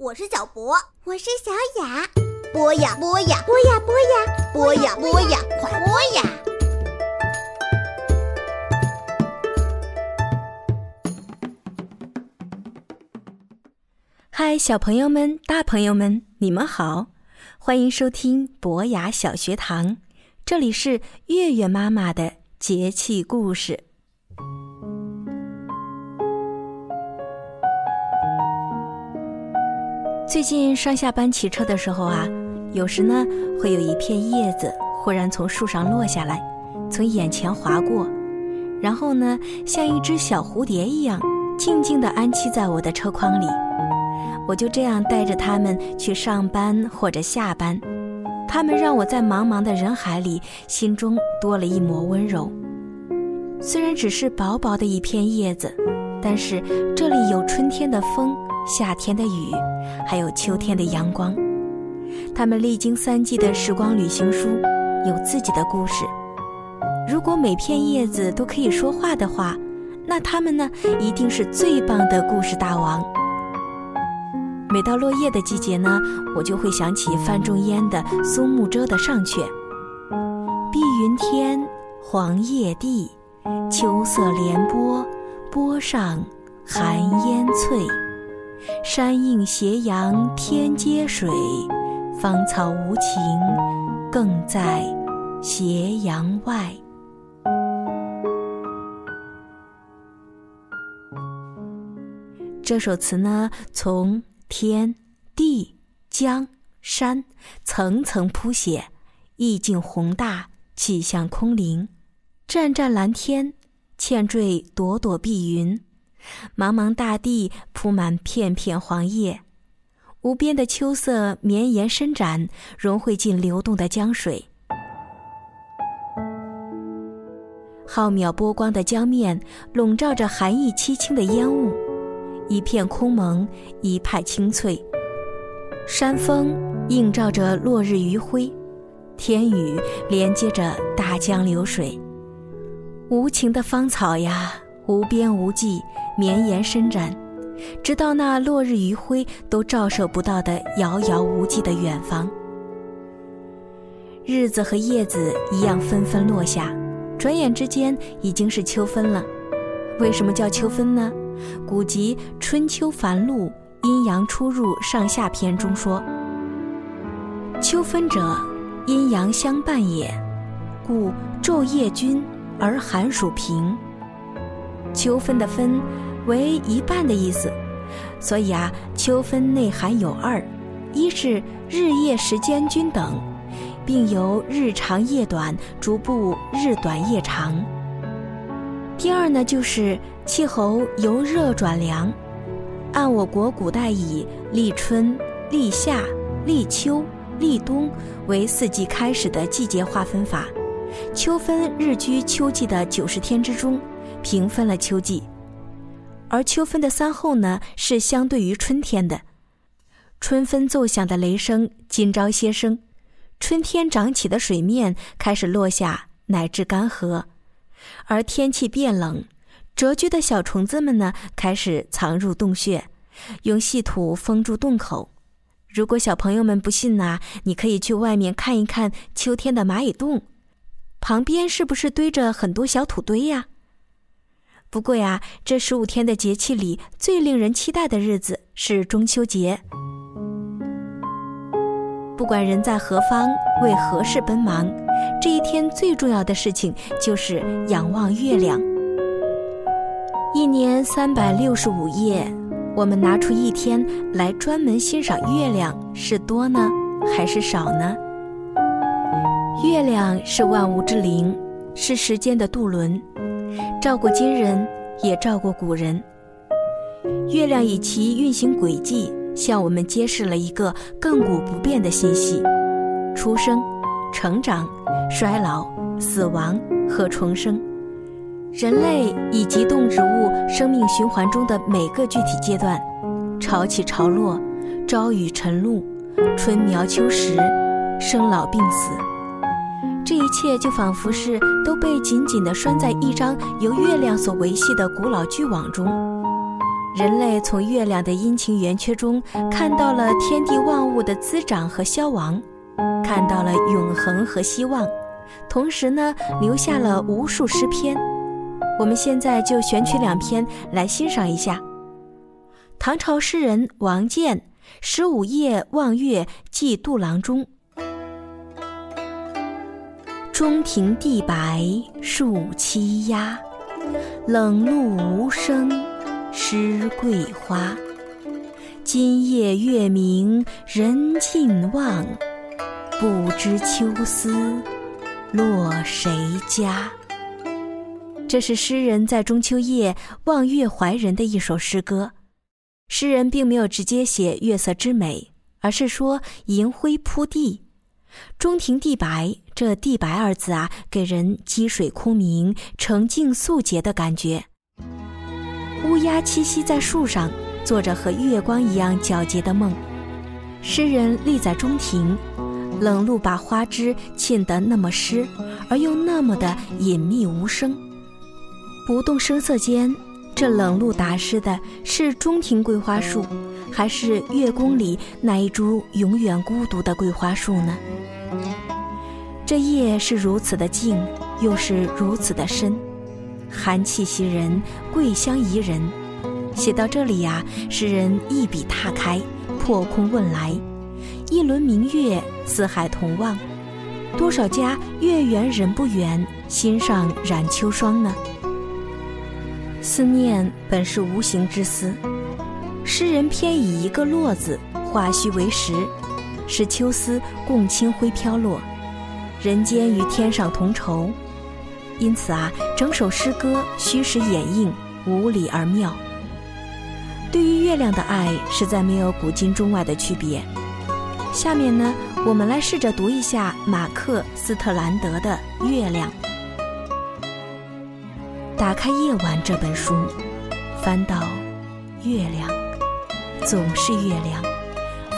我是小博，我是小雅。播呀播呀，播呀播呀，播呀播呀，快播呀！嗨，小朋友们、大朋友们，你们好，欢迎收听博雅小学堂，这里是月月妈妈的节气故事。最近上下班骑车的时候啊，有时呢会有一片叶子忽然从树上落下来，从眼前划过，然后呢像一只小蝴蝶一样，静静地安栖在我的车筐里。我就这样带着它们去上班或者下班，它们让我在茫茫的人海里心中多了一抹温柔。虽然只是薄薄的一片叶子，但是这里有春天的风。夏天的雨，还有秋天的阳光，他们历经三季的时光旅行书，有自己的故事。如果每片叶子都可以说话的话，那他们呢，一定是最棒的故事大王。每到落叶的季节呢，我就会想起范仲淹的《苏幕遮》的上阙：“碧云天，黄叶地，秋色连波，波上寒烟翠。”山映斜阳天接水，芳草无情更在斜阳外。这首词呢，从天地江山层层铺写，意境宏大，气象空灵。湛湛蓝天，嵌缀朵朵碧云。茫茫大地铺满片片黄叶，无边的秋色绵延伸展，融汇进流动的江水。浩渺波光的江面笼罩着寒意凄清的烟雾，一片空蒙，一派青翠。山峰映照着落日余晖，天宇连接着大江流水。无情的芳草呀，无边无际。绵延伸展，直到那落日余晖都照射不到的遥遥无际的远方。日子和叶子一样纷纷落下，转眼之间已经是秋分了。为什么叫秋分呢？古籍《春秋繁露·阴阳出入上下篇》中说：“秋分者，阴阳相伴也，故昼夜均而寒暑平。”秋分的分。为一半的意思，所以啊，秋分内涵有二：一是日夜时间均等，并由日长夜短逐步日短夜长；第二呢，就是气候由热转凉。按我国古代以立春、立夏、立秋、立冬为四季开始的季节划分法，秋分日居秋季的九十天之中，平分了秋季。而秋分的三候呢，是相对于春天的。春分奏响的雷声今朝歇声，春天涨起的水面开始落下，乃至干涸。而天气变冷，蛰居的小虫子们呢，开始藏入洞穴，用细土封住洞口。如果小朋友们不信呐，你可以去外面看一看秋天的蚂蚁洞，旁边是不是堆着很多小土堆呀？不过呀，这十五天的节气里，最令人期待的日子是中秋节。不管人在何方，为何事奔忙，这一天最重要的事情就是仰望月亮。一年三百六十五夜，我们拿出一天来专门欣赏月亮，是多呢，还是少呢？月亮是万物之灵，是时间的渡轮。照顾今人，也照顾古人。月亮以其运行轨迹，向我们揭示了一个亘古不变的信息：出生、成长、衰老、死亡和重生。人类以及动植物生命循环中的每个具体阶段，潮起潮落，朝雨晨露，春苗秋实，生老病死。这一切就仿佛是都被紧紧地拴在一张由月亮所维系的古老巨网中。人类从月亮的阴晴圆缺中看到了天地万物的滋长和消亡，看到了永恒和希望，同时呢，留下了无数诗篇。我们现在就选取两篇来欣赏一下。唐朝诗人王建《十五夜望月寄杜郎中》：中庭地白树栖鸦，冷露无声。湿桂花，今夜月明人尽望，不知秋思落谁家。这是诗人在中秋夜望月怀人的一首诗歌。诗人并没有直接写月色之美，而是说银辉铺地，中庭地白。这“地白”二字啊，给人积水空明、澄净素洁的感觉。乌鸦栖息在树上，做着和月光一样皎洁的梦。诗人立在中庭，冷露把花枝沁得那么湿，而又那么的隐秘无声。不动声色间，这冷露打湿的是中庭桂花树，还是月宫里那一株永远孤独的桂花树呢？这夜是如此的静，又是如此的深。寒气袭人，桂香宜人。写到这里呀，诗人一笔踏开，破空问来，一轮明月，四海同望。多少家月圆人不圆，心上染秋霜呢？思念本是无形之思，诗人偏以一个“落”字化虚为实，使秋思共清辉飘落，人间与天上同酬。因此啊，整首诗歌虚实掩映，无理而妙。对于月亮的爱，实在没有古今中外的区别。下面呢，我们来试着读一下马克·斯特兰德的《月亮》。打开《夜晚》这本书，翻到月亮，总是月亮，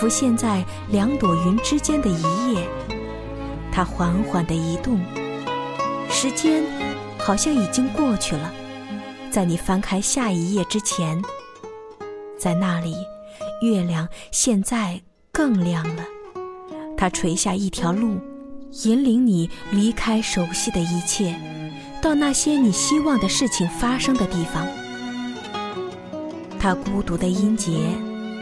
浮现在两朵云之间的一夜，它缓缓地移动。时间好像已经过去了，在你翻开下一页之前，在那里，月亮现在更亮了。它垂下一条路，引领你离开熟悉的一切，到那些你希望的事情发生的地方。它孤独的音节，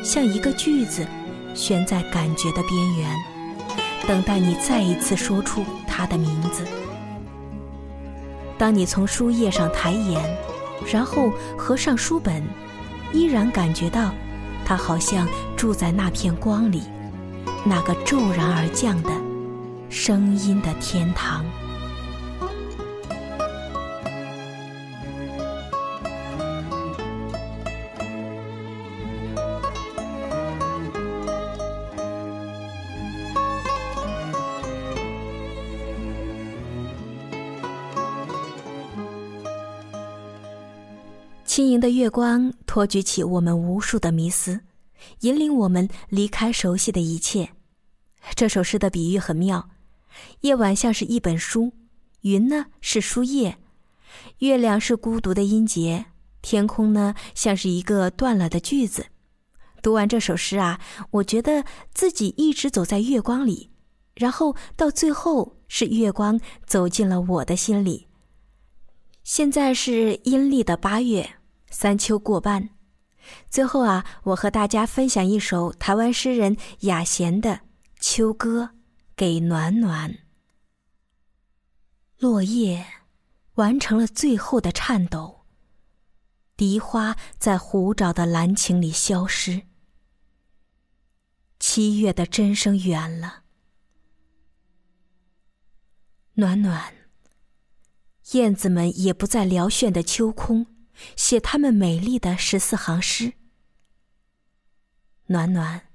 像一个句子，悬在感觉的边缘，等待你再一次说出它的名字。当你从书页上抬眼，然后合上书本，依然感觉到，它好像住在那片光里，那个骤然而降的声音的天堂。轻盈的月光托举起我们无数的迷思，引领我们离开熟悉的一切。这首诗的比喻很妙：夜晚像是一本书，云呢是书页，月亮是孤独的音节，天空呢像是一个断了的句子。读完这首诗啊，我觉得自己一直走在月光里，然后到最后是月光走进了我的心里。现在是阴历的八月。三秋过半，最后啊，我和大家分享一首台湾诗人雅贤的《秋歌》，给暖暖。落叶完成了最后的颤抖，荻花在湖沼的蓝晴里消失，七月的真声远了。暖暖，燕子们也不再撩炫的秋空。写他们美丽的十四行诗。暖暖，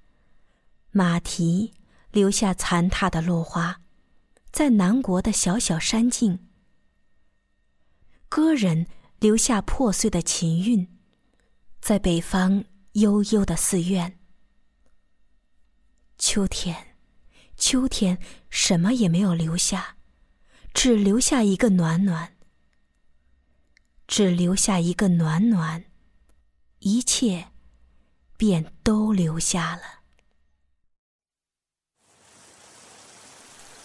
马蹄留下残踏的落花，在南国的小小山径。歌人留下破碎的琴韵，在北方悠悠的寺院。秋天，秋天，什么也没有留下，只留下一个暖暖。只留下一个暖暖，一切便都留下了。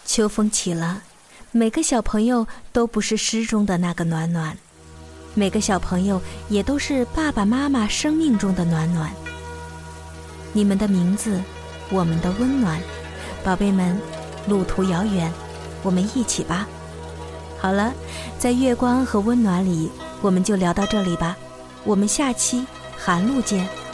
秋风起了，每个小朋友都不是诗中的那个暖暖，每个小朋友也都是爸爸妈妈生命中的暖暖。你们的名字，我们的温暖，宝贝们，路途遥远，我们一起吧。好了，在月光和温暖里，我们就聊到这里吧。我们下期寒露见。